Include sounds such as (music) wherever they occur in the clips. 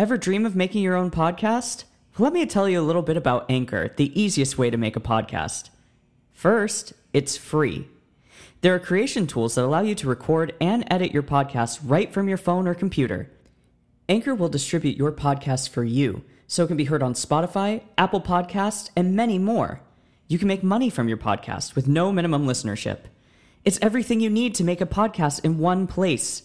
Ever dream of making your own podcast? Let me tell you a little bit about Anchor, the easiest way to make a podcast. First, it's free. There are creation tools that allow you to record and edit your podcast right from your phone or computer. Anchor will distribute your podcast for you, so it can be heard on Spotify, Apple Podcasts, and many more. You can make money from your podcast with no minimum listenership. It's everything you need to make a podcast in one place.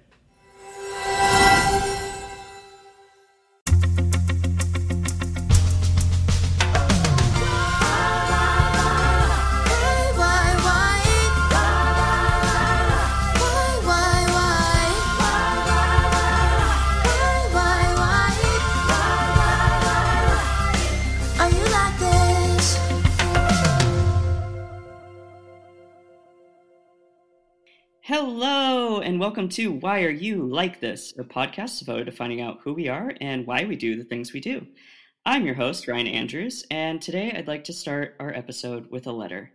Welcome to Why Are You Like This, a podcast devoted to finding out who we are and why we do the things we do. I'm your host, Ryan Andrews, and today I'd like to start our episode with a letter.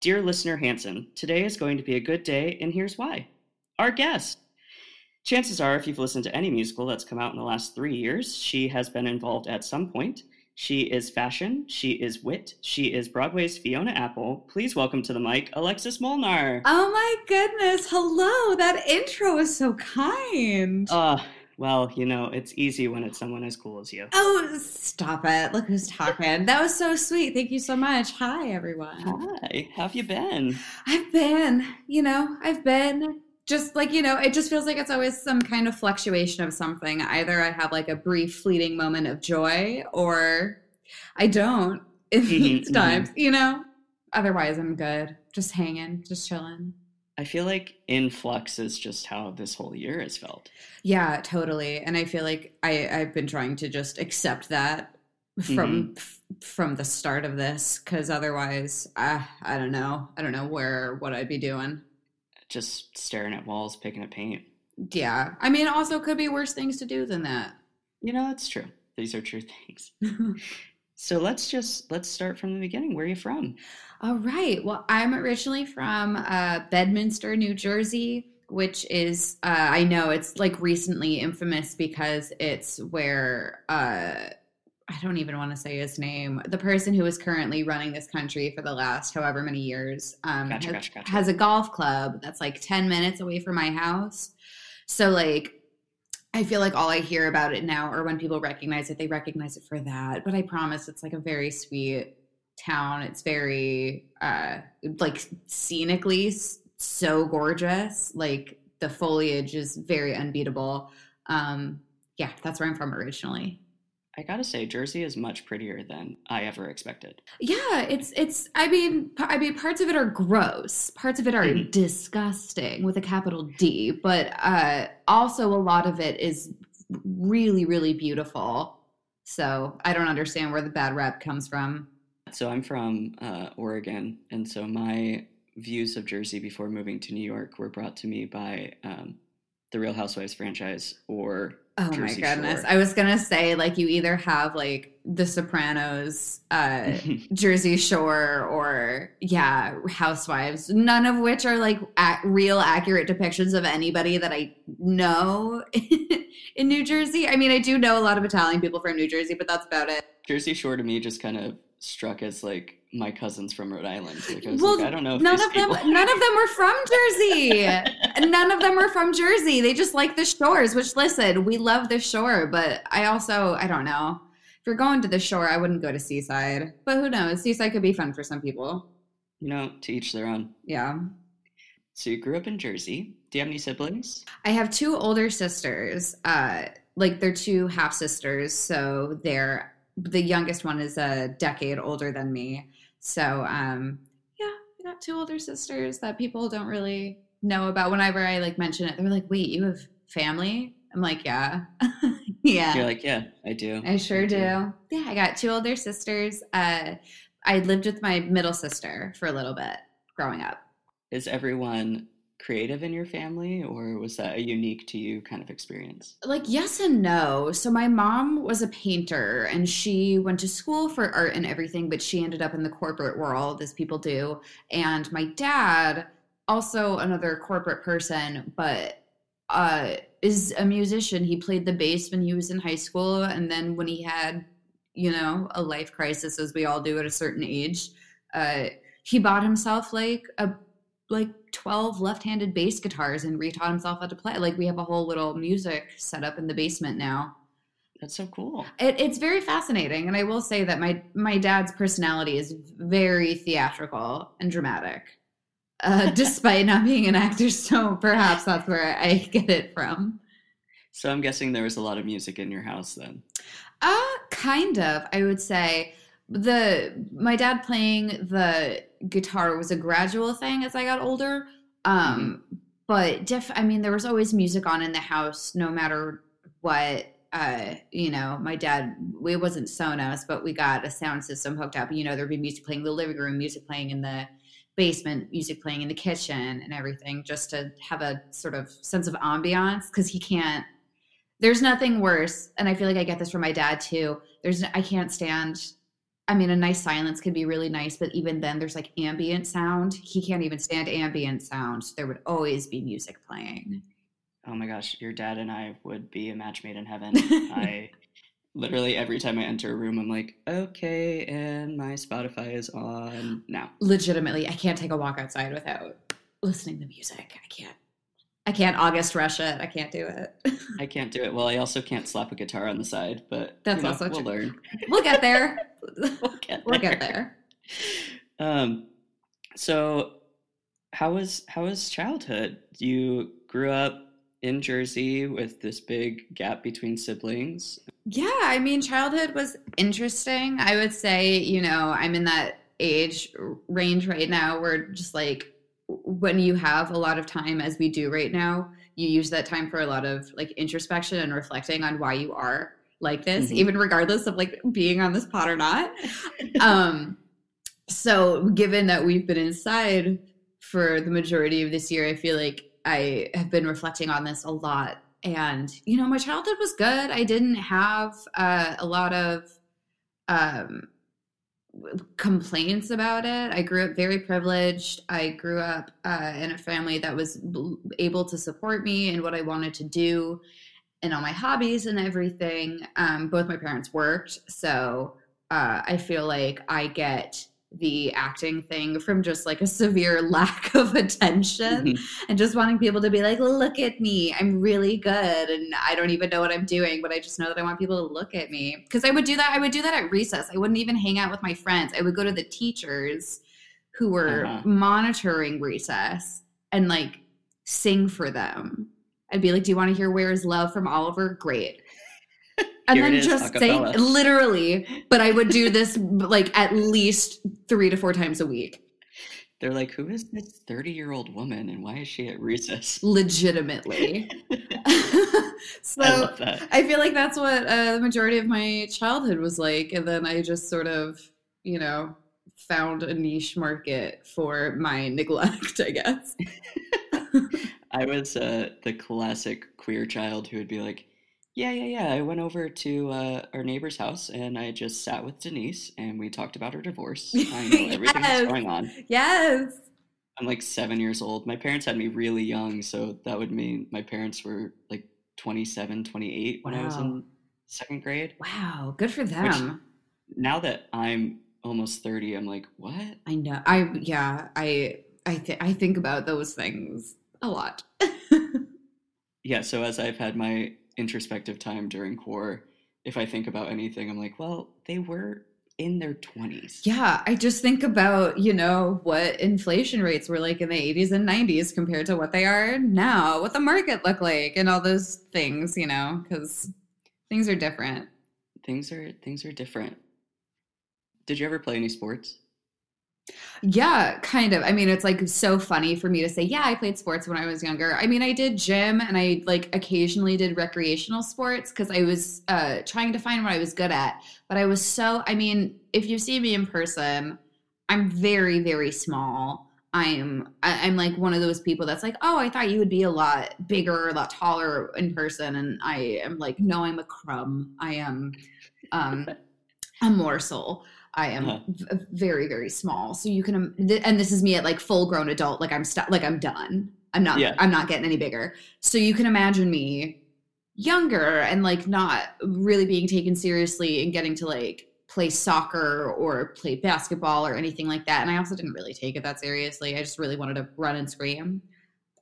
Dear listener Hanson, today is going to be a good day, and here's why. Our guest. Chances are, if you've listened to any musical that's come out in the last three years, she has been involved at some point. She is fashion, she is wit, she is Broadway's Fiona Apple. Please welcome to the mic, Alexis Molnar. Oh my goodness. Hello. That intro is so kind. Uh, well, you know, it's easy when it's someone as cool as you. oh, stop it. Look who's talking. That was so sweet. Thank you so much. Hi, everyone. Hi, how have you been? I've been, you know, I've been just like, you know, it just feels like it's always some kind of fluctuation of something. Either I have like a brief, fleeting moment of joy or I don't in Mhm, (laughs) these mhm. times, you know? Otherwise, I'm good. Just hanging, just chilling. I feel like influx is just how this whole year has felt. Yeah, totally. And I feel like I I've been trying to just accept that from f- from the start of this cuz otherwise I I don't know. I don't know where what I'd be doing. Just staring at walls, picking at paint. Yeah. I mean, also could be worse things to do than that. You know, that's true. These are true (laughs) things. (laughs) So let's just let's start from the beginning. Where are you from? All right. Well, I'm originally from uh, Bedminster, New Jersey, which is, uh, I know it's like recently infamous because it's where, uh, I don't even want to say his name, the person who is currently running this country for the last however many years um, Gotcha, has, gotcha, gotcha. has a golf club that's like 10 minutes away from my house. So, like, I feel like all I hear about it now, or when people recognize it, they recognize it for that. But I promise it's like a very sweet town. It's very uh like scenically so gorgeous. Like the foliage is very unbeatable. Um yeah, that's where I'm from originally. I gotta say, Jersey is much prettier than I ever expected. Yeah, it's it's I mean I mean parts of it are gross. Parts of it are Mhm. disgusting with a capital D, but uh also a lot of it is really really beautiful. So, I don't understand where the bad rep comes from. So I'm from uh, Oregon, and so my views of Jersey before moving to New York were brought to me by um, the Real Housewives franchise or Oh Jersey my goodness. Shore. I was going to say like you either have like The Sopranos, uh (laughs) Jersey Shore or yeah, Housewives, none of which are like ac real accurate depictions of anybody that I know (laughs) in New Jersey. I mean, I do know a lot of Italian people from New Jersey, but that's about it. Jersey Shore to me just kind of struck as like my cousins from Rhode Island. Like I well, like, I don't know if none of them none of them were from Jersey. (laughs) none of them were from Jersey. They just like the shores, which listen, we love the shore, but I also I don't know. If you're going to the shore, I wouldn't go to Seaside. But who knows? Seaside could be fun for some people. you know, to each their own. Yeah. So you grew up in Jersey. Do you have any siblings? I have two older sisters. Uh, like they're two half sisters, so they're the youngest one is a decade older than me. So um, yeah, I got two older sisters that people don't really know about. Whenever I like mention it, they're like, "Wait, you have family?" I'm like, "Yeah, (laughs) yeah." You're like, yeah, I do. I sure do. Yeah, I got two older sisters. Uh, I lived with my middle sister for a little bit growing up. Is everyone creative in your family, or was that a unique to you kind of experience? like yes and no. So my mom was a painter and she went to school for art and everything but she ended up in the corporate world as people do. And my dad also another corporate person but uh is a musician. He played the bass when he was in high school and then when he had you know a life crisis as we all do at a certain age uh he bought himself like a like 12 left-handed bass guitars and retaught himself how to play like we have a whole little music set up in the basement now That's so cool. it, it's very fascinating and i will say that my my dad's personality is very theatrical and dramatic uh, (laughs) despite not being an actor so perhaps that's where i get it from So I'm guessing there was a lot of music in your house then. Uh kind of, I would say. The my dad playing the guitar was a gradual thing as I got older. Um but def I mean there was always music on in the house no matter what uh you know, my dad it wasn't Sonos, but we got a sound system hooked up. You know, there'd be music playing in the living room, music playing in the basement, music playing in the kitchen and everything just to have a sort of sense of ambiance cuz he can't there's nothing worse and i feel like i get this from my dad too there's i can't stand i mean a nice silence can be really nice but even then there's like ambient sound he can't even stand ambient sound so there would always be music playing Oh my gosh, your dad and I would be a match made in heaven. I (laughs) literally every time I enter a room, I'm like, okay, and my Spotify is on now. legitimately i can't take a walk outside without listening to music i can't i can't august rush it i can't do it (laughs) I can't do it. Well, I also can't slap a guitar on the side, but That's you know, also we'll true. learn. (laughs) we'll get there (laughs) We'll get we'll get there Um, so how was how was childhood? You grew up in Jersey with this big gap between siblings. Yeah, I mean, childhood was interesting. I would say, you know, I'm in that age range right now where just like when you have a lot of time, as we do right now, you use that time for a lot of like introspection and reflecting on why you are like this, Mhm. even regardless of like being on this pot or not. um, so, given that we've been inside for the majority of this year, I feel like I have been reflecting on this a lot. And, you know, my childhood was good. I didn't have uh, a lot of um, complaints about it. I grew up very privileged. I grew up uh, in a family that was able to support me in what I wanted to do and all my hobbies and everything. Um, both my parents worked. So uh, I feel like I get the acting thing from just like a severe (laughs) lack of attention and just wanting people to be like, look at me, I'm really good. And I don't even know what I'm doing, but I just know that I want people to look at me. Because I would do that. I would do that at recess. I wouldn't even hang out with my friends. I would go to the teachers who were Uh-huh. monitoring recess and like sing for them. I'd be like, do you want to hear Where is Love from Oliver? Great. And then just say literally, but I would do (laughs) this like at least three to four times a week. They're like, who is this 30 year old woman and why is she at recess? legitimately. (laughs) (laughs) so I. I feel like that's what uh, the majority of my childhood was like, and then I just sort of, you know, found a niche market for my neglect. I guess. I was uh, the classic queer child who would be like, yeah, yeah, yeah. I went over to uh, our neighbor's house and I just sat with Denise and we talked about her divorce. I (laughs) know everything that's going on. Yes. I'm like seven years old. My parents had me really young, so that would mean my parents were like 27, 28 when I was in second grade. Wow. Good for them. Now that I'm almost 30, I'm like, what? I know. I yeah. I I th- I think about those things a lot. (laughs) Yeah, so as I've had my introspective time during core, if I think about anything, I'm like, well, they were in their 20s. yeah, I just think about you know what inflation rates were like in the 80s and 90s compared to what they are now. What the market looked like, and all those things. You know, because things are different. Things are things are different. Did you ever play any sports? Yeah, kind of. I mean, it's like so funny for me to say, yeah, I played sports when I was younger. I mean, I did gym and I like occasionally did recreational sports because I was uh, trying to find what I was good at. But I was so, I mean, if you see me in person, I'm very, very small. I'm, I'm like one of those people that's like, oh, I thought you would be a lot bigger, a lot taller in person. And I am like, no, I'm a crumb. I am um, a morsel. I am Uh-huh. v- very very small. So you can um, th- and this is me at like full grown adult like I'm st- like I'm done. I'm not Yeah. I'm not getting any bigger. So you can imagine me younger and like not really being taken seriously and getting to like play soccer or play basketball or anything like that. And I also didn't really take it that seriously. I just really wanted to run and scream.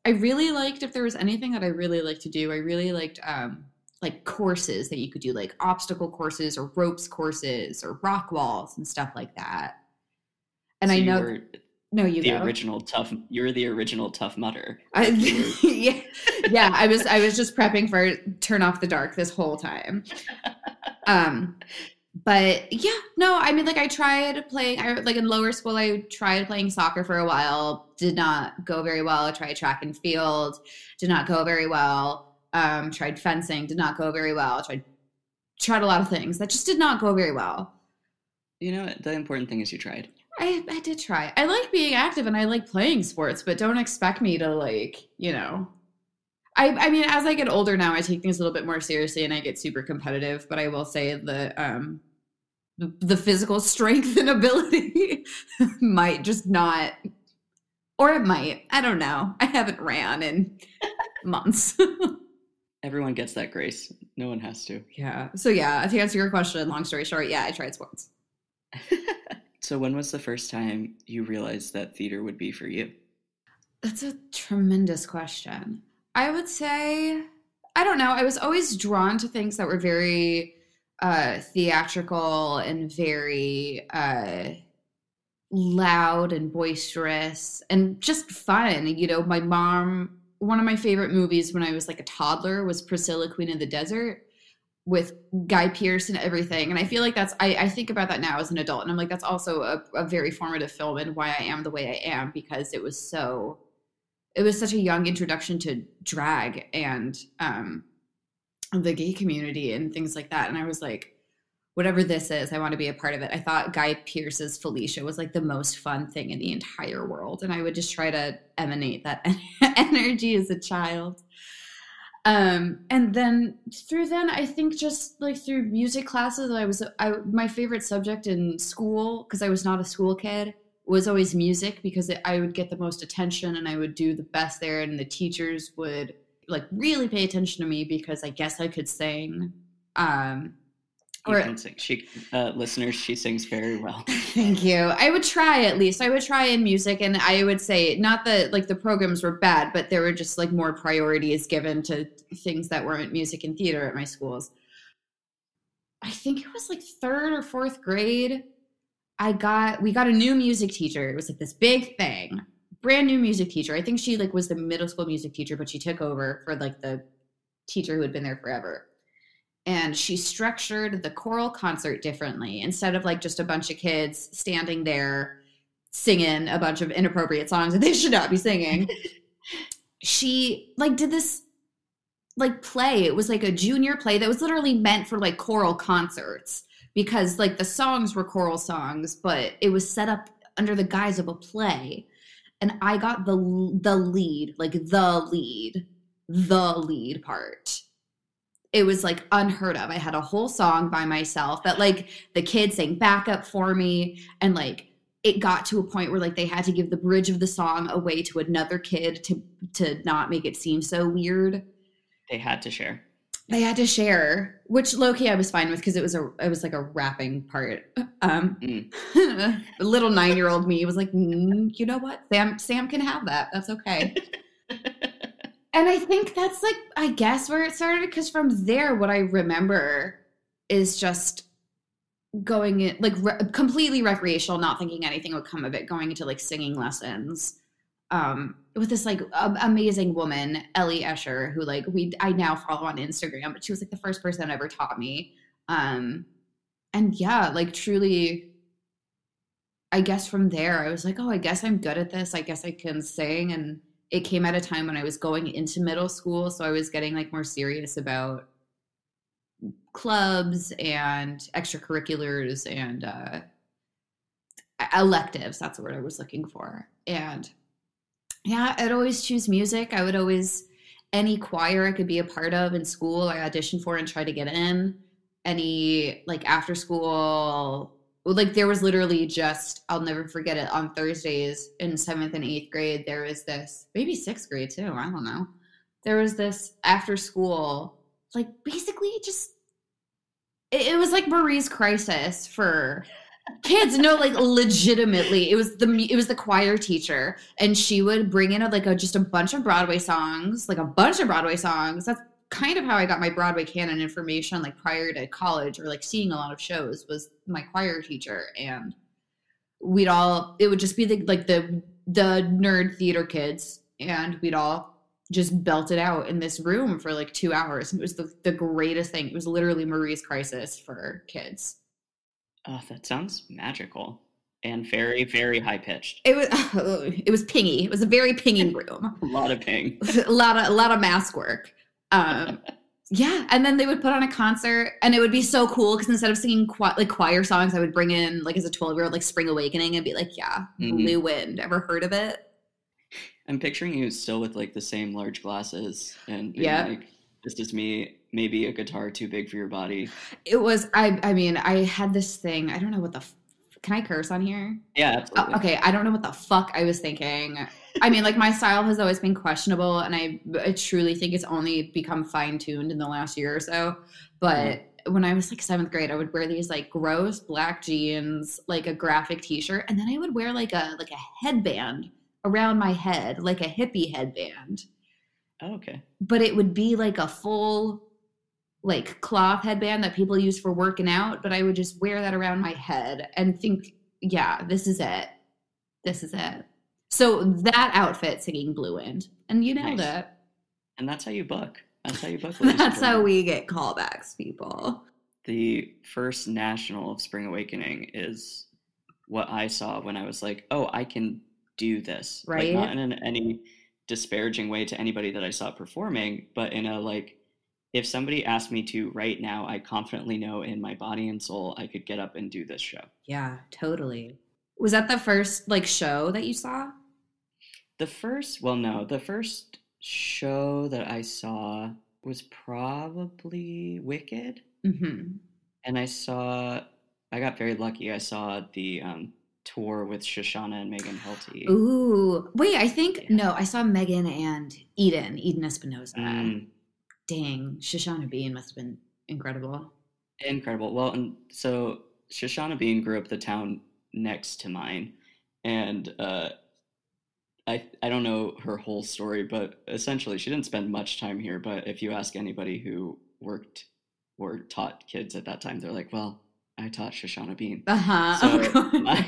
I really liked if there was anything that I really liked to do, I really liked um like courses that you could do like obstacle courses or ropes courses or rock walls and stuff like that. And So I know were no you the go. original tough you're the original Tough Mudder. I, Like, you (laughs) were- yeah, yeah. I was I was just prepping for turn off the dark this whole time. Um, but yeah, no. I mean, like I tried playing. I like in lower school. I tried playing soccer for a while. Did not go very well. I tried track and field. Did not go very well. Um, tried fencing. Did not go very well. Tried tried a lot of things that just did not go very well. you know, the important thing is you tried. I, I did try. I like being active and I like playing sports, but don't expect me to like, you know. I I mean, as I get older now, I take things a little bit more seriously and I get super competitive, but I will say the um the, the physical (laughs) strength and ability (laughs) might just not or it might. I don't know. I haven't ran in months. (laughs) Everyone gets that grace. No one has to. yeah. So yeah, to answer your question, long story short, yeah, I tried sports. (laughs) So when was the first time you realized that theater would be for you? That's a tremendous question. I would say, I don't know. I was always drawn to things that were very uh, theatrical and very uh, loud and boisterous and just fun. You know, my mom, one of my favorite movies when I was like a toddler was Priscilla, Queen of the Desert with Guy Pearce and everything. And I feel like that's, I, I think about that now as an adult. And I'm like, that's also a, a very formative film and why I am the way I am because it was so, it was such a young introduction to drag and um, the gay community and things like that. And I was like, whatever this is, I want to be a part of it. I thought Guy Pearce's Felicia was like the most fun thing in the entire world. And I would just try to emanate that (laughs) energy as a child. Um, and then through then, I think just like through music classes, I was I my favorite subject in school because I was not a school kid was always music because it, I would get the most attention and I would do the best there, and the teachers would like really pay attention to me because I guess I could sing. Um, You Or- can sing. She, uh, listeners, she sings very well. (laughs) Thank you. I would try at least. I would try in music, and I would say not that like the programs were bad, but there were just like more priorities given to things that weren't music and theater at my schools. I think it was like third or fourth grade. I got we got a new music teacher. It was like this big thing, brand new music teacher. I think she like was the middle school music teacher, but she took over for like the teacher who had been there forever and she structured the choral concert differently. Instead of like just a bunch of kids standing there singing a bunch of inappropriate songs that they (laughs) should not be singing she like did this like play. It was like a junior play that was literally meant for like choral concerts because like the songs were choral songs but it was set up under the guise of a play. And i got the the lead like the lead the lead part it was like unheard of. I had a whole song by myself that like the kids sang backup for me and like it got to a point where like they had to give the bridge of the song away to another kid to to not make it seem so weird. They had to share. They had to share, which Loki I was fine with because it was a it was like a rapping part. Um, Mm. (laughs) little nine year old me was like, "Mm, you know what, Sam Sam can have that. That's okay. (laughs) and I think that's like I guess where it started because from there, what I remember is just going in like re- completely recreational, not thinking anything would come of it, going into like singing lessons um with this like a- amazing woman ellie escher who like we i now follow on instagram but she was like the first person that ever taught me um and yeah like truly i guess from there i was like oh i guess i'm good at this. I guess i can sing and it came at a time when i was going into middle school so i was getting like more serious about clubs and extracurriculars and uh electives that's the word i was looking for and yeah, I'd always choose music. I would always any choir I could be a part of in school, I auditioned for and tried to get in. Any like after school, like there was literally just I'll never forget it on Thursdays in seventh and eighth grade. There was this maybe sixth grade too. I don't know. There was this after school, like basically just it, it was like Marie's crisis for kids no like legitimately it was the it was the choir teacher and she would bring in a, like a just a bunch of broadway songs like a bunch of broadway songs that's kind of how i got my broadway canon information like prior to college or like seeing a lot of shows was my choir teacher and we'd all it would just be the like the the nerd theater kids and we'd all just belt it out in this room for like two hours and it was the, the greatest thing it was literally marie's crisis for kids Oh, that sounds magical and very, very high pitched. It was (laughs) it was pingy. It was a very pingy (laughs) room. A lot of ping. a lot of a lot of mask work. Um, yeah, and then they would put on a concert, and it would be so cool because instead of singing qui- like choir songs, I would bring in like as a twelve year old like Spring Awakening and be like, yeah, Mhm. Blue Wind. Ever heard of it? I'm picturing you still with like the same large glasses and being Yeah. like, just as me, maybe a guitar too big for your body. It was. I. I mean, I had this thing. I don't know what the. F- Can I curse on here? Yeah, Oh, absolutely. okay, I don't know what the fuck I was thinking. I mean, like my style has always been questionable, and I, I truly think it's only become fine tuned in the last year or so. But mm-hmm. when I was like seventh grade, I would wear these like gross black jeans, like a graphic T-shirt, and then I would wear like a like a headband around my head, like a hippie headband. Oh, okay. But it would be like a full like cloth headband that people use for working out. But I would just wear that around my head and think, yeah, this is it. This is it. So that outfit singing Blue Wind. And you nailed Nice. it. And that's how you book. That's how you book. That's how we get callbacks, people. the first national of Spring Awakening is what I saw when I was like, oh, I can do this. Like, Right. not in an, any disparaging way to anybody that I saw performing, but in a like, if somebody asked me to right now, I confidently know in my body and soul I could get up and do this show. Yeah, totally. Was that the first like show that you saw? The first, well, no, the first show that I saw was probably Wicked. Mm-hmm. and I saw I got very lucky. I saw the um, tour with Shoshana and Megan Hilty. Ooh. Wait, I think no, I saw Megan and Eden, Eden Espinosa. Mm, Dang, Shoshana Bean must have been incredible. incredible. Well, and so Shoshana Bean grew up the town next to mine, and uh, I I don't know her whole story, but essentially she didn't spend much time here. But if you ask anybody who worked or taught kids at that time, they're like, "Well, I taught Shoshana Bean." Uh-huh. (laughs) So oh, my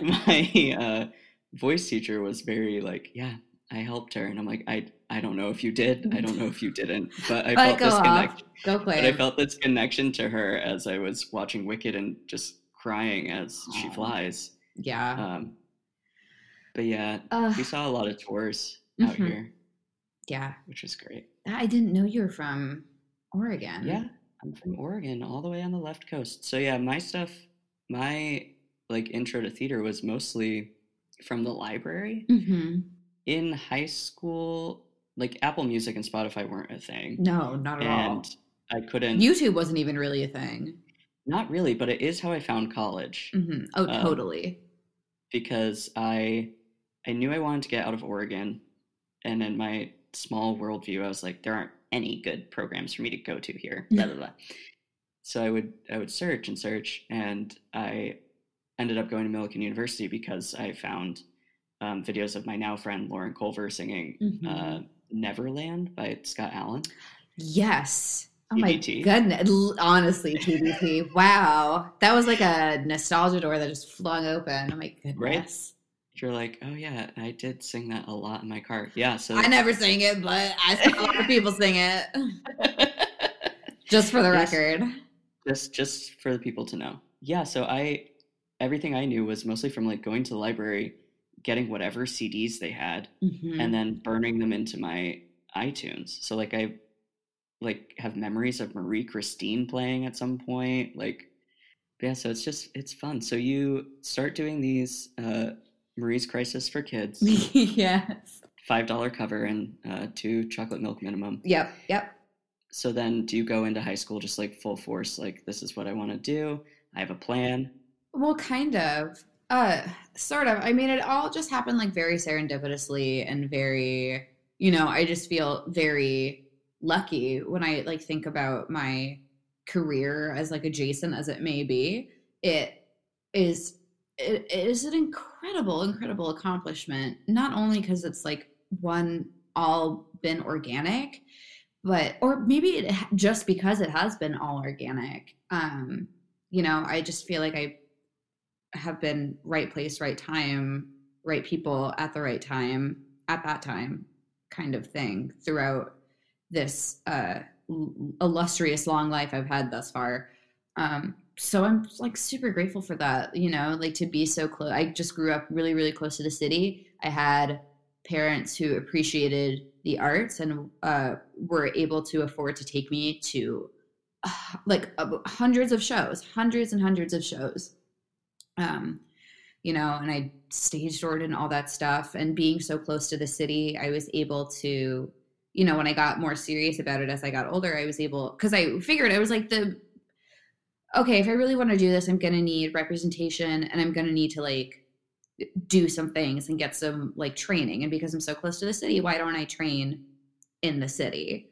my uh, voice teacher was very like, yeah, I helped her, and I'm like, I I don't know if you did, I don't know if you didn't, but I (laughs) felt this off. connection. Go But I felt this connection to her as I was watching Wicked and just crying as she flies. yeah. Um, but yeah, Uh, we saw a lot of tours out Mhm. here, yeah. which was great. I didn't know you were from Oregon. Yeah, I'm from Oregon, all the way on the left coast. So yeah, my stuff, my like intro to theater was mostly from the library. Mm-hmm. In high school, like Apple Music and Spotify weren't a thing, No, not at all. and I couldn't. YouTube wasn't even really a thing. Not really, but it is how I found college hmm Oh, Um, totally. because I I knew I wanted to get out of Oregon, and in my small worldview, I was like, there aren't any good programs for me to go to here. Blah blah blah. So I would I would search and search, and I ended up going to Millikin University because I found um, videos of my now friend Lauren Culver singing Mhm. uh, "Neverland" by Scott Alan. Yes. Oh my goodness. Honestly, TBT. (laughs) wow. That was like a nostalgia door that just flung open. Oh my goodness. You're like, oh yeah, I did sing that a lot in my car. Yeah, so I never sang it, but I saw a lot of people sing it. (laughs) Just for the Yes. record. just just for the people to know yeah so i everything i knew was mostly from like going to the library getting whatever cds they had Mhm. and then burning them into my itunes so like i like have memories of marie christine playing at some point like yeah so it's just it's fun so you start doing these uh marie's crisis for kids (laughs) yes. five dollar cover and uh two chocolate milk minimum Yep. Yep. so then do you go into high school just like full force like this is what i want to do i have a plan Well, kind of. Uh sort of. I mean, it all just happened like very serendipitously and very, you know, I just feel very lucky when I like think about my career as like adjacent as it may be. It is it, is an incredible incredible accomplishment not only because it's like one all been organic but or maybe it just because it has been all organic. Um you know i just feel like i have been right place right time right people at the right time at that time kind of thing throughout this uh illustrious long life i've had thus far. Um so i'm like super grateful for that you know like to be so close i just grew up really really close to the city. I had parents who appreciated the arts and uh, were able to afford to take me to uh, (sighs) like uh, hundreds of shows hundreds and hundreds of shows. Um you know and i stage doored and all that stuff and being so close to the city i was able to you know when i got more serious about it as i got older i was able because i figured i was like the okay if i really want to do this i'm gonna need representation and i'm gonna need to like do some things and get some like training. And because i'm so close to the city why don't i train in the city?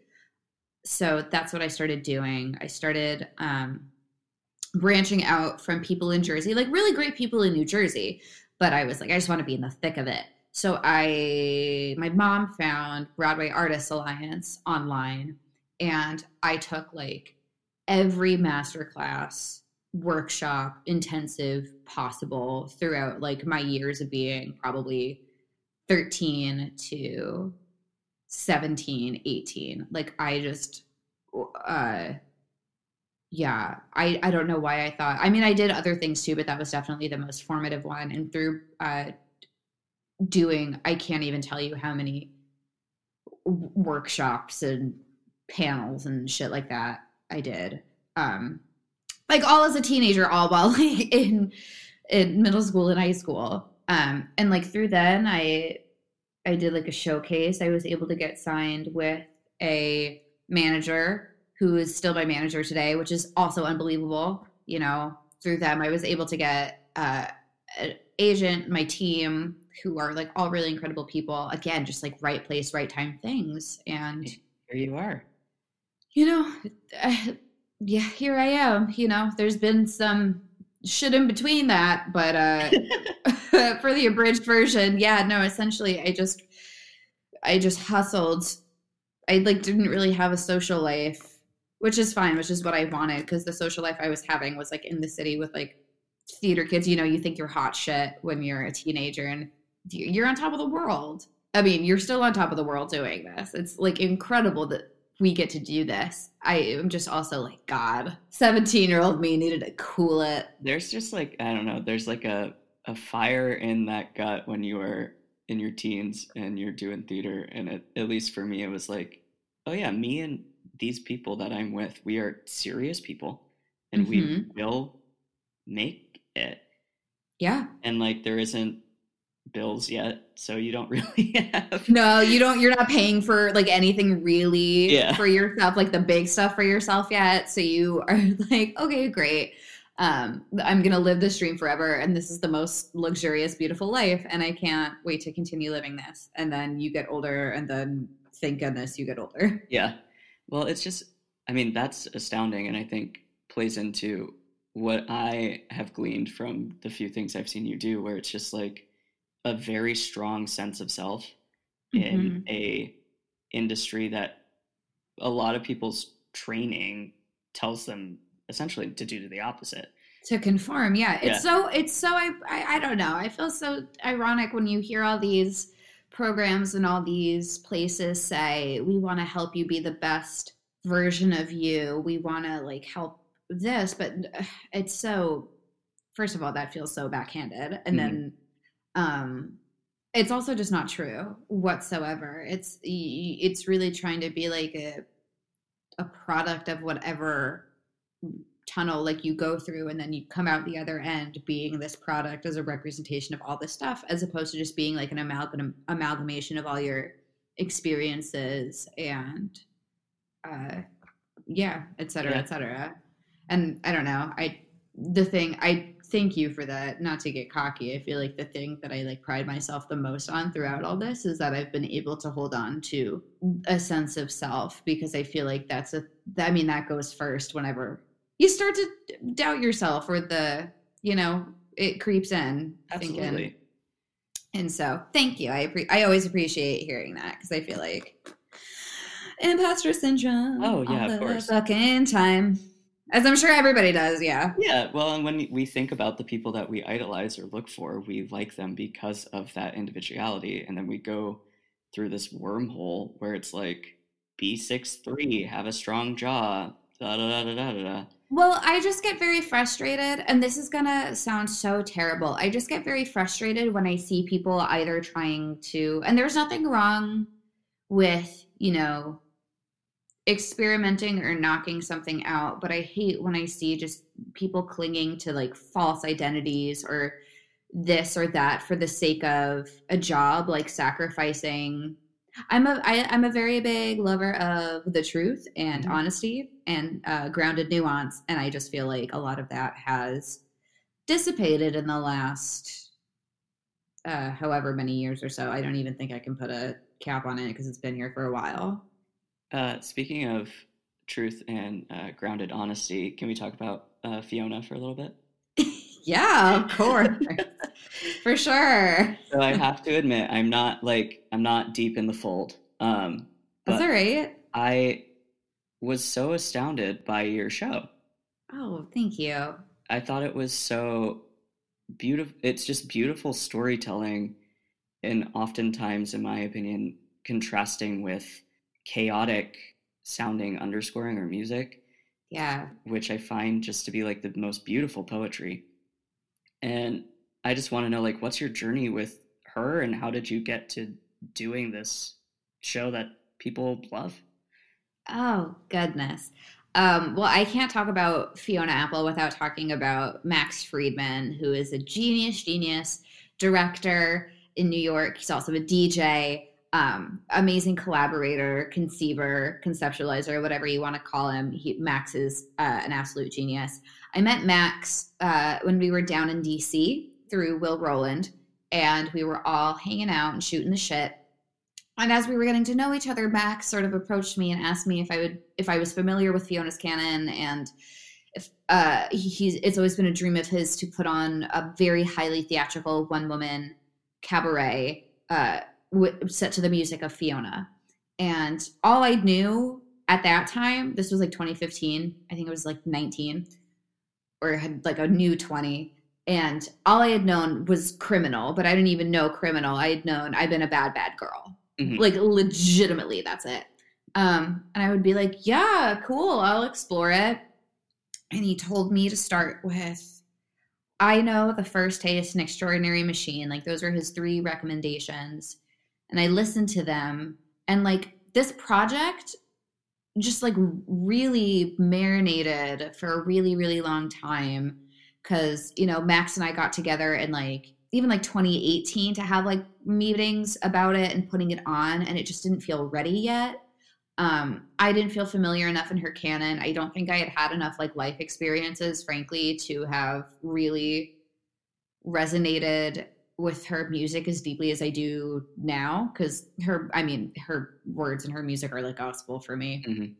So that's what i started doing. I started um branching out from people in jersey like really great people in new jersey but i was like i just want to be in the thick of it. So i my mom found broadway artists alliance online and i took like every master class workshop intensive possible throughout like my years of being probably 13 to 17 18 like i just uh yeah i i don't know why i thought i mean i did other things too but that was definitely the most formative one. And through uh doing i can't even tell you how many workshops and panels and shit like that i did. Um like all as a teenager all while (laughs) like in in middle school and high school. Um and like through then i i did like a showcase. I was able to get signed with a manager who is still my manager today which is also unbelievable you know? Through them i was able to get uh an agent my team who are like all really incredible people. Again just like right place right time things. And here you are you know, uh, yeah, here I am. You know, there's been some shit in between that, but uh (laughs) for the abridged version, yeah, no, essentially I just I just hustled. I like didn't really have a social life, which is fine, which is what I wanted because the social life I was having was like in the city with like theater kids, you know, you think you're hot shit when you're a teenager and you're on top of the world. I mean, you're still on top of the world doing this. It's like incredible that we get to do this. I am just also like, God, 17 year old me needed to cool it. there's just like i don't know there's like a a fire in that gut when you are in your teens and you're doing theater and it, at least for me it was like oh yeah me and these people that i'm with we are serious people and we Mhm. will make it Yeah. and like there isn't bills yet so you don't (laughs) really have No, you don't, you're not paying for like anything really Yeah. for yourself, like the big stuff for yourself yet. So you (laughs) are like, okay, great. Um, I'm going to live this dream forever. And this is the most luxurious, beautiful life. And I can't wait to continue living this. And then you get older and then thank goodness you get older. (laughs) yeah Well, it's just, I mean, that's astounding, and I think plays into what I have gleaned from the few things I've seen you do, where it's just like a very strong sense of self in Mhm. a industry that a lot of people's training tells them essentially to do the opposite. to conform yeah it's Yeah. so it's so I, I i don't know i feel so ironic when you hear all these programs and all these places say we want to help you be the best version of you we want to like help this but uh, it's so first of all that feels so backhanded and Mhm. then um it's also just not true whatsoever. It's it's really trying to be like a a product of whatever tunnel like you go through and then you come out the other end being this product as a representation of all this stuff as opposed to just being like an amalgam amalgamation of all your experiences and uh yeah et cetera Yeah. et cetera. And i don't know. I the thing i thank you for that not to get cocky i feel like the thing that i like pride myself the most on throughout all this is that i've been able to hold on to a sense of self because i feel like that's a i mean that goes first whenever you start to doubt yourself or the you know it creeps in thinking- Absolutely. and so thank you i appre- i always appreciate hearing that because i feel like imposter syndrome Oh, yeah, all of course. fucking time as i'm sure everybody does yeah Yeah, well, and when we think about the people that we idolize or look for, we like them because of that individuality. And then we go through this wormhole where it's like, be six three, have a strong jaw, da da da da da da. da. Well, I just get very frustrated, and this is gonna sound so terrible. I just get very frustrated when I see people either trying to, and there's nothing wrong with, you know, experimenting or knocking something out, but I hate when I see just people clinging to like false identities or this or that for the sake of a job, like sacrificing I'm a I, I'm a very big lover of the truth and Mhm. honesty and uh, grounded nuance, and I just feel like a lot of that has dissipated in the last uh, however many years or so. I don't even think I can put a cap on it because it's been here for a while. Uh, speaking of truth and uh, grounded honesty, can we talk about uh, Fiona for a little bit? (laughs) yeah, of course, for sure. So I have to admit, I'm not like I'm not deep in the fold. Um, That's all right. I was so astounded by your show. Oh, thank you. I thought it was so beautiful. It's just beautiful storytelling, and oftentimes, in my opinion, contrasting with chaotic sounding underscoring or music, Yeah. which I find just to be like the most beautiful poetry. And I just want to know, like, what's your journey with her, and how did you get to doing this show that people love? Oh goodness. Um, well, I can't talk about Fiona Apple without talking about Max Friedman, who is a genius, genius director in New York. He's also a DJ, um, amazing collaborator, conceiver, conceptualizer, whatever you want to call him. He, Max is uh, an absolute genius. I met Max uh, when we were down in DC through Will Roland, and we were all hanging out and shooting the shit and as we were getting to know each other max sort of approached me and asked me if i would if i was familiar with fiona's canon and if uh he, he's it's always been a dream of his to put on a very highly theatrical one woman cabaret uh w- set to the music of fiona. And all i knew at that time this was like 2015 i think it was like 19 or had like a new 20 and all i had known was criminal but i didn't even know criminal. I had known i'd been a bad bad girl. Mhm. like legitimately that's it. Um and i would be like yeah cool i'll explore it. And he told me to start with i know the first taste and extraordinary machine. Like those are his three recommendations and i listened to them and like this project just like really marinated for a really really long time because you know max and i got together and like even like 2018 to have like meetings about it and putting it on and it just didn't feel ready yet. Um i didn't feel familiar enough in her canon. I don't think i had had enough like life experiences frankly to have really resonated with her music as deeply as i do now because her i mean her words and her music are like gospel for me Mhm.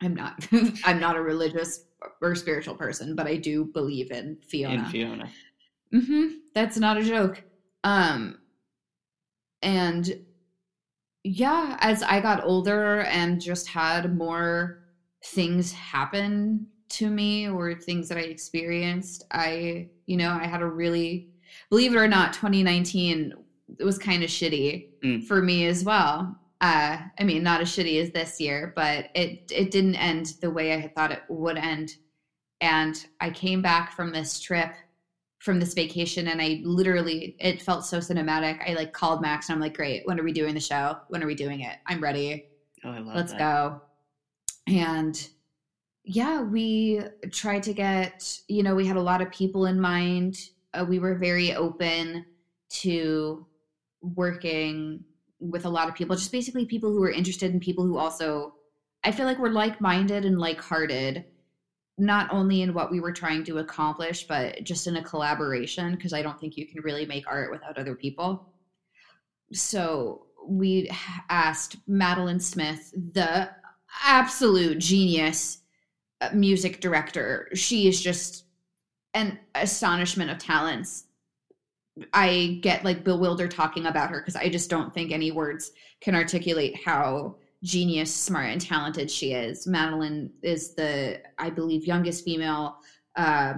I'm not (laughs) I'm not a religious or spiritual person, but I do believe in Fiona. In Fiona. hmm That's not a joke. Um, and yeah, as I got older and just had more things happen to me or things that I experienced, I, you know, I had a really, believe it or not, 2019 it was kind of shitty Mm. for me as well. Uh, I mean, not as shitty as this year, but it it didn't end the way I had thought it would end. And I came back from this trip, from this vacation, and I literally it felt so cinematic. I like called Max and I'm like, "Great, when are we doing the show? When are we doing it? I'm ready. Oh, I love Let's that. go." And yeah, we tried to get, you know, we had a lot of people in mind. Uh, we were very open to working with a lot of people, just basically people who were interested and people who also, I feel like were like minded and like hearted, not only in what we were trying to accomplish, but just in a collaboration, because I don't think you can really make art without other people. So we asked Madeline Smith, the absolute genius uh, music director. She is just an astonishment of talents. I get like bewildered talking about her because I just don't think any words can articulate how genius, smart, and talented she is. Madeline is the, I believe, youngest female uh,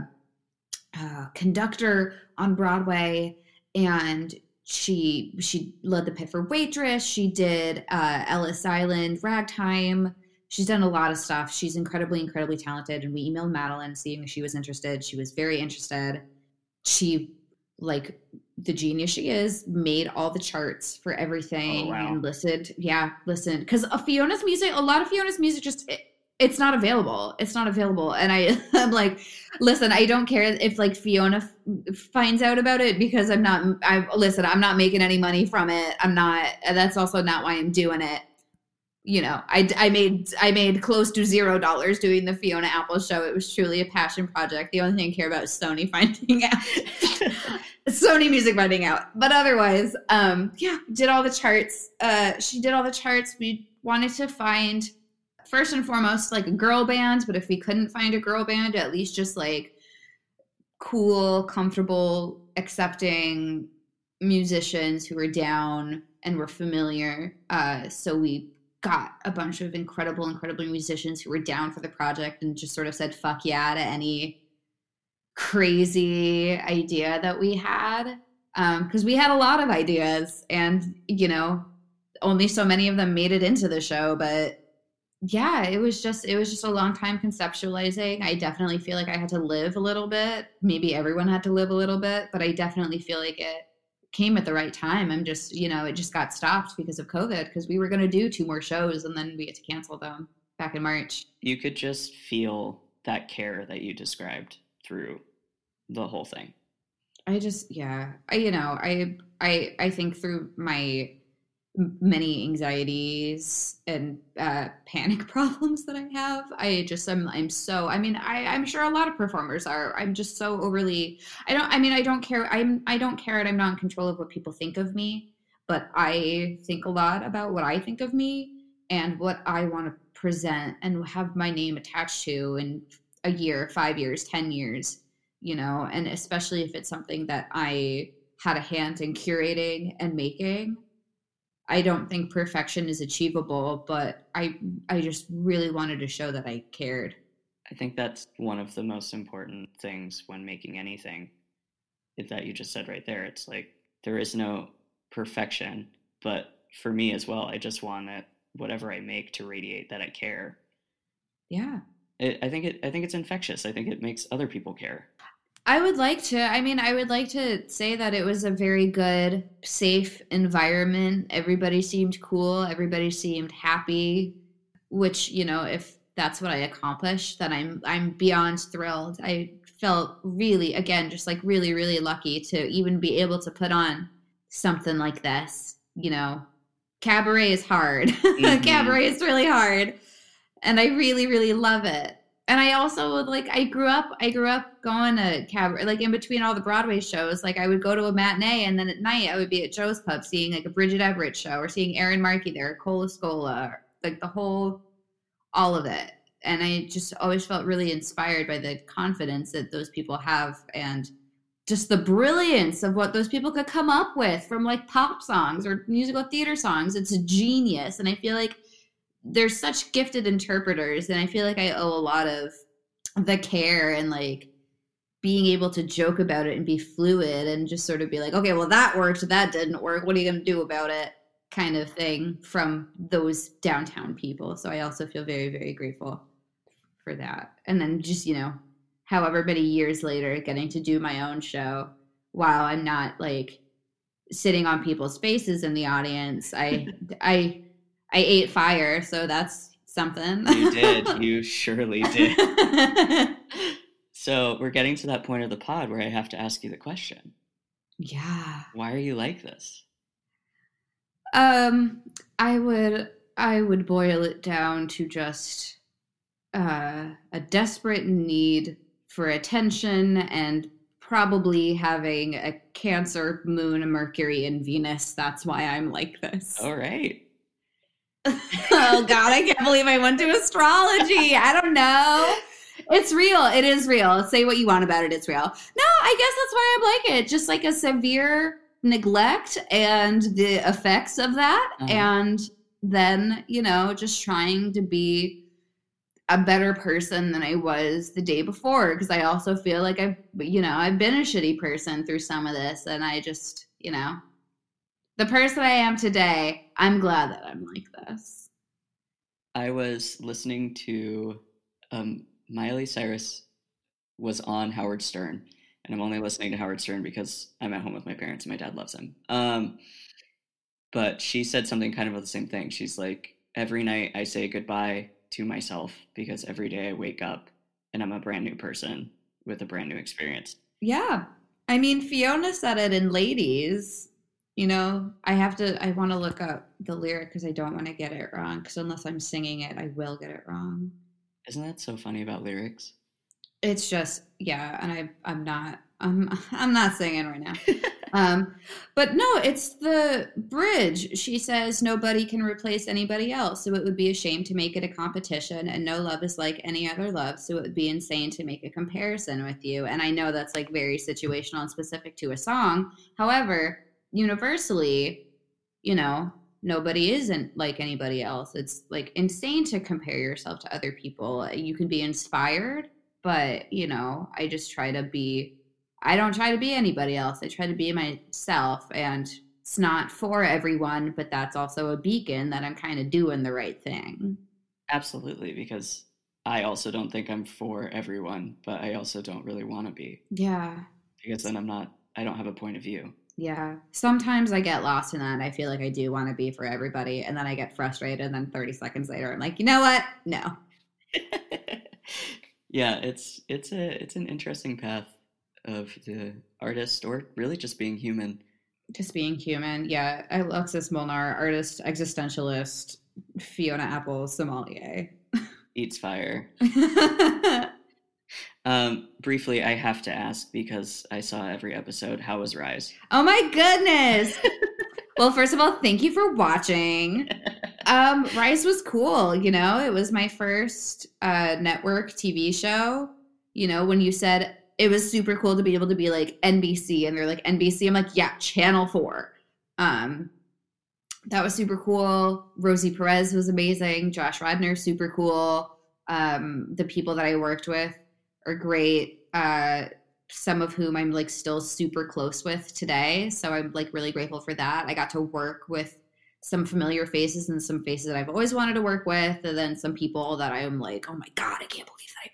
uh, conductor on Broadway, and she she led the pit for waitress. She did uh, Ellis Island, Ragtime. She's done a lot of stuff. She's incredibly, incredibly talented. And we emailed Madeline seeing if she was interested. She was very interested. She like the genius she is made all the charts for everything Oh, wow. and listened yeah listened because fiona's music a lot of fiona's music just it, it's not available it's not available and i (laughs) i'm like listen i don't care if like fiona f- finds out about it because i'm not i listen i'm not making any money from it i'm not that's also not why i'm doing it you know i i made i made close to zero dollars doing the fiona apple show. It was truly a passion project. The only thing i care about is sony (laughs) finding out sony music finding out. But otherwise um yeah did all the charts uh she did all the charts. We wanted to find first and foremost like a girl band but if we couldn't find a girl band at least just like cool comfortable accepting musicians who were down and were familiar uh so we got a bunch of incredible incredible musicians who were down for the project and just sort of said fuck yeah to any crazy idea that we had. Um, because we had a lot of ideas and you know only so many of them made it into the show but yeah it was just it was just a long time conceptualizing. I definitely feel like i had to live a little bit. Maybe everyone had to live a little bit but i definitely feel like it came at the right time i'm just you know it just got stopped because of covid because we were going to do two more shows and then we had to cancel them back in march You could just feel that care that you described through the whole thing. I just yeah, I you know, I I I think through my many anxieties and uh (laughs) panic problems that I have, I just I'm I'm so I mean, I I'm sure a lot of performers are. I'm just so overly I don't I mean, I don't care I'm I don't care and I'm not in control of what people think of me, but I think a lot about what I think of me and what I want to present and have my name attached to in a year, 5 years, 10 years you know, and especially if it's something that I had a hand in curating and making. I don't think perfection is achievable, but I I just really wanted to show that I cared. I think that's one of the most important things when making anything is that you just said right there. It's like there is no perfection, but for me as well, I just want that whatever I make to radiate that I care. Yeah. It, I think it. I think it's infectious. I think it makes other people care. I would like to. I mean, I would like to say that it was a very good, safe environment. Everybody seemed cool. Everybody seemed happy, which, you know, if that's what I accomplished, then I'm I'm beyond thrilled. I felt really again just like really really lucky to even be able to put on something like this, you know. Cabaret is hard. (laughs) Mhm. Cabaret is really hard. And I really really love it and I also like I grew up I grew up going to cabaret like in between all the Broadway shows like I would go to a matinee and then at night I would be at Joe's Pub seeing like a Bridget Everett show or seeing Erin Markey there Cole Escola like the whole all of it and I just always felt really inspired by the confidence that those people have and just the brilliance of what those people could come up with from like pop songs or musical theater songs. It's genius. And I feel like they're such gifted interpreters. And I feel like I owe a lot of the care and like being able to joke about it and be fluid and just sort of be like, okay, well, that worked, that didn't work. What are you going to do about it? Kind of thing from those downtown people. So I also feel very, very grateful for that. And then just, you know, however many years later, getting to do my own show while I'm not like sitting on people's faces in the audience. I, (laughs) I, I ate fire, so that's something. You did. (laughs) You surely did. (laughs) So we're getting to that point of the pod where I have to ask you the question. yeah. Why are you like this? Um, I would I would boil it down to just uh, a desperate need for attention and probably having a Cancer, Moon, Mercury, and Venus. That's why I'm like this. All right. Oh God, I can't believe I went to astrology. I don't know. It's real. It is real. Say what you want about it. It's real. No, I guess that's why I like it. Just like a severe neglect and the effects of that. Uh-huh. And then, you know, just trying to be a better person than I was the day before. Because I also feel like I've, you know, I've been a shitty person through some of this. And I just, you know, the person I am today, I'm glad that I'm like this. I was listening to um, Miley Cyrus was on Howard Stern, and I'm only listening to Howard Stern because I'm at home with my parents and my dad loves him. Um, but she said something kind of the same thing. She's like, every night I say goodbye to myself because every day I wake up and I'm a brand new person with a brand new experience. Yeah. I mean, Fiona said it in Ladies. You know, I have to, I want to look up the lyric because I don't want to get it wrong. Because unless I'm singing it, I will get it wrong. Isn't that so funny about lyrics? It's just, yeah. And I, I'm not, I'm, (laughs) I'm not singing right now. (laughs) um, but no, it's the bridge. She says nobody can replace anybody else. So it would be a shame to make it a competition. And no love is like any other love. So it would be insane to make a comparison with you. And I know that's like very situational and specific to a song. However, universally, you know, nobody isn't like anybody else. It's like insane to compare yourself to other people. You can be inspired, but you know, I just try to be I don't try to be anybody else. I try to be myself and it's not for everyone, but that's also a beacon that I'm kind of doing the right thing. Absolutely, because I also don't think I'm for everyone, but I also don't really want to be Yeah. because then I'm not, I don't have a point of view. Yeah. Sometimes I get lost in that. I feel like I do want to be for everybody. And then I get frustrated. And then 30 seconds later, I'm like, you know what? No. (laughs) yeah, it's it's a it's an interesting path of the artist or really just being human. Just being human. Yeah. Alexis Molnar, artist, existentialist, Fiona Apple, sommelier. Eats fire. (laughs) Um, briefly, I have to ask because I saw every episode. How was Rise? oh my goodness. well, first of all, thank you for watching. (laughs) Um, Rise was cool. You know, it was my first uh, network TV show. You know, when you said it was super cool to be able to be like NBC, and they're like NBC, I'm like, yeah, Channel Four. Um, that was super cool. Rosie Perez was amazing. Josh Radnor, super cool. Um, the people that I worked with are great. Uh, some of whom I'm like still super close with today. So I'm like really grateful for that. I got to work with some familiar faces and some faces that I've always wanted to work with, and then some people that I'm like, oh my god, I can't believe that, I,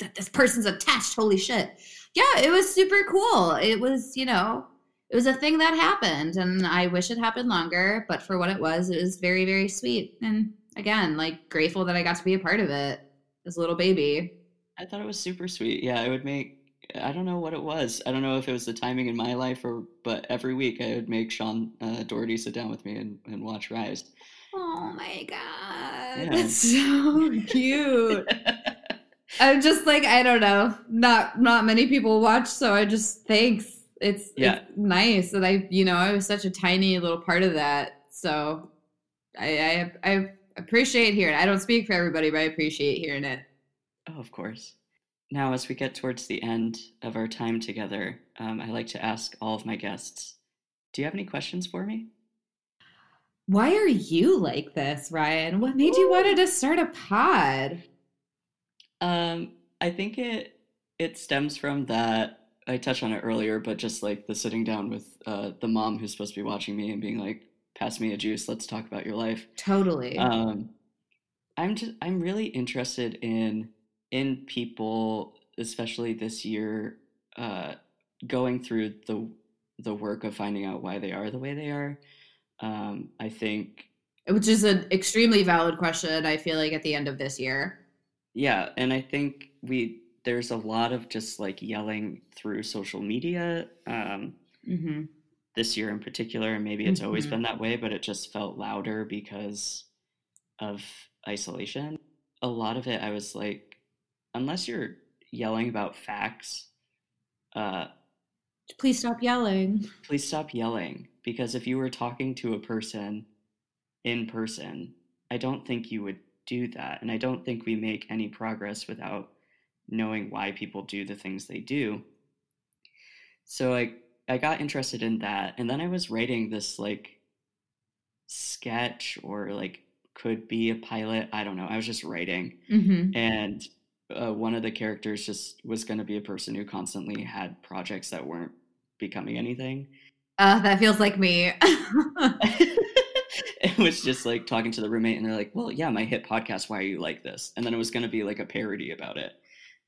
that this person's attached. Holy shit! Yeah, it was super cool. It was, you know, it was a thing that happened, and I wish it happened longer. But for what it was, it was very, very sweet. And again, like grateful that I got to be a part of it as a little baby. I thought it was super sweet. Yeah, I would make. I don't know what it was. I don't know if it was the timing in my life or, but every week I would make Sean uh, Doherty sit down with me and, and watch Rise. Oh my god, Yeah. that's so (laughs) cute. (laughs) I'm just like I don't know. Not not many people watch, so I just thanks. It's Yeah. it's nice that I you know I was such a tiny little part of that. So I I, I appreciate hearing. it. I don't speak for everybody, but I appreciate hearing it. Oh, of course. Now, as we get towards the end of our time together, um, I like to ask all of my guests Do you have any questions for me? Why are you like this, Ryan? What made you wanted to start a pod? Um, I think it it stems from that. I touched on it earlier, but just like the sitting down with uh, the mom who's supposed to be watching me and being like, "Pass me a juice. Let's talk about your life." Totally. Um, I'm just I'm really interested in in people, especially this year, uh, going through the the work of finding out why they are the way they are. Um, I think, Which is an extremely valid question, I feel like, at the end of this year. yeah, and I think we there's a lot of just like yelling through social media um, Mm-hmm. this year in particular, and maybe it's always Mhm. been that way, but it just felt louder because of isolation. A lot of it, I was like, unless you're yelling about facts, uh, Please stop yelling. please stop yelling. Because if you were talking to a person in person, I don't think you would do that. And I don't think we make any progress without knowing why people do the things they do. So I I got interested in that. And then I was writing this like sketch or like could be a pilot. I don't know. I was just writing Mm-hmm. and uh, one of the characters just was going to be a person who constantly had projects that weren't becoming anything. Uh, that feels like me. (laughs) it was just like talking to the roommate, and they're like, "Well, yeah, my hit podcast. Why are you like this?" And then it was going to be like a parody about it.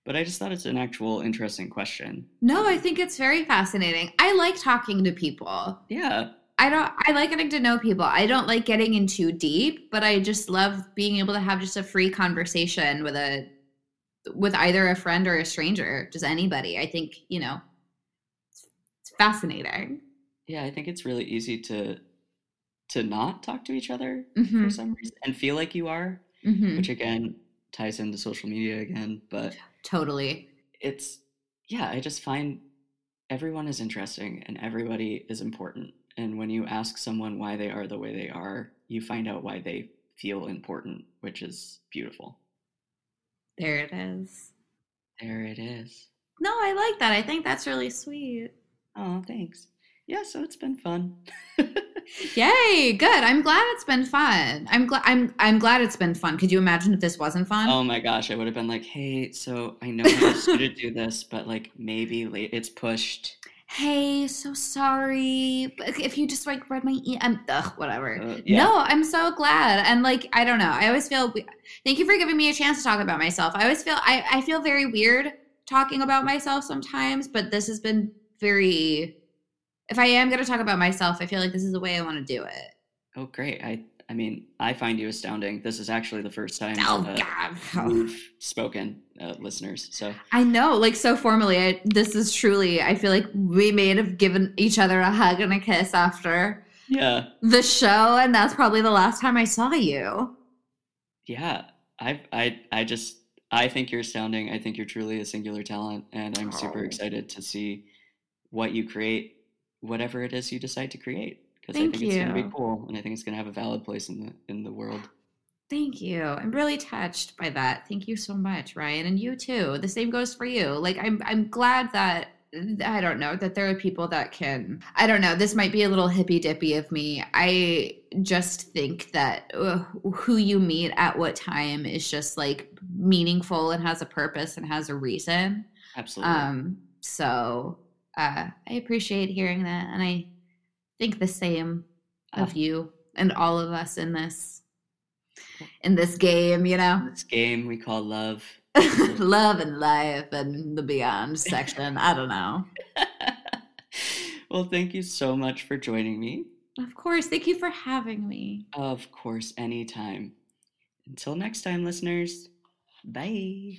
But I just thought it's an actual interesting question. no, I think it's very fascinating. I like talking to people. Yeah, I don't I like getting to know people. I don't like getting in too deep, but I just love being able to have just a free conversation with a with either a friend or a stranger, just anybody. I think, you know, it's, it's fascinating. yeah. I think it's really easy to to not talk to each other Mhm. for some reason and feel like you are, Mhm. which again ties into social media again. But Totally. it's yeah i just find everyone is interesting and everybody is important and when you ask someone why they are the way they are you find out why they feel important which is beautiful There it is. there it is No, I like that. I think that's really sweet. oh thanks yeah so it's been fun (laughs) Yay, good. I'm glad it's been fun. I'm glad I'm I'm glad it's been fun. Could you imagine if this wasn't fun? oh my gosh i would have been like hey so i know i was going to (laughs) do this but like maybe late it's pushed hey, so sorry. If you just like read my e- I'm ugh, whatever. Uh, yeah. No, I'm so glad. And like, I don't know. I always feel thank you for giving me a chance to talk about myself. I always feel I, I feel very weird talking about myself sometimes, but this has been very if I am gonna talk about myself, I feel like this is the way I want to do it. oh great i i mean i find you astounding this is actually the first time Oh uh, god. (laughs) we've spoken uh, listeners so I know, like so formally. I, this is truly. I feel like we may have given each other a hug and a kiss after yeah the show, and that's probably the last time I saw you. Yeah, I I I just I think you're astounding. I think you're truly a singular talent, and I'm super Oh. excited to see what you create, whatever it is you decide to create. Because I think it's gonna be cool, and I think it's gonna have a valid place in the in the world. Thank you. I'm really touched by that. Thank you so much, Ryan, and you too. The same goes for you. Like I'm I'm glad that I don't know that there are people that can I don't know. This might be a little hippy dippy of me. I just think that uh, who you meet at what time is just like meaningful and has a purpose and has a reason. Absolutely. Um, so uh, I appreciate hearing that, and I think the same of you and all of us in this in this game. You know, this game we call love. (laughs) love and life and the beyond section. I don't know. (laughs) well, thank you so much for joining me. Of course, thank you for having me. Of course, anytime. Until next time, listeners. Bye.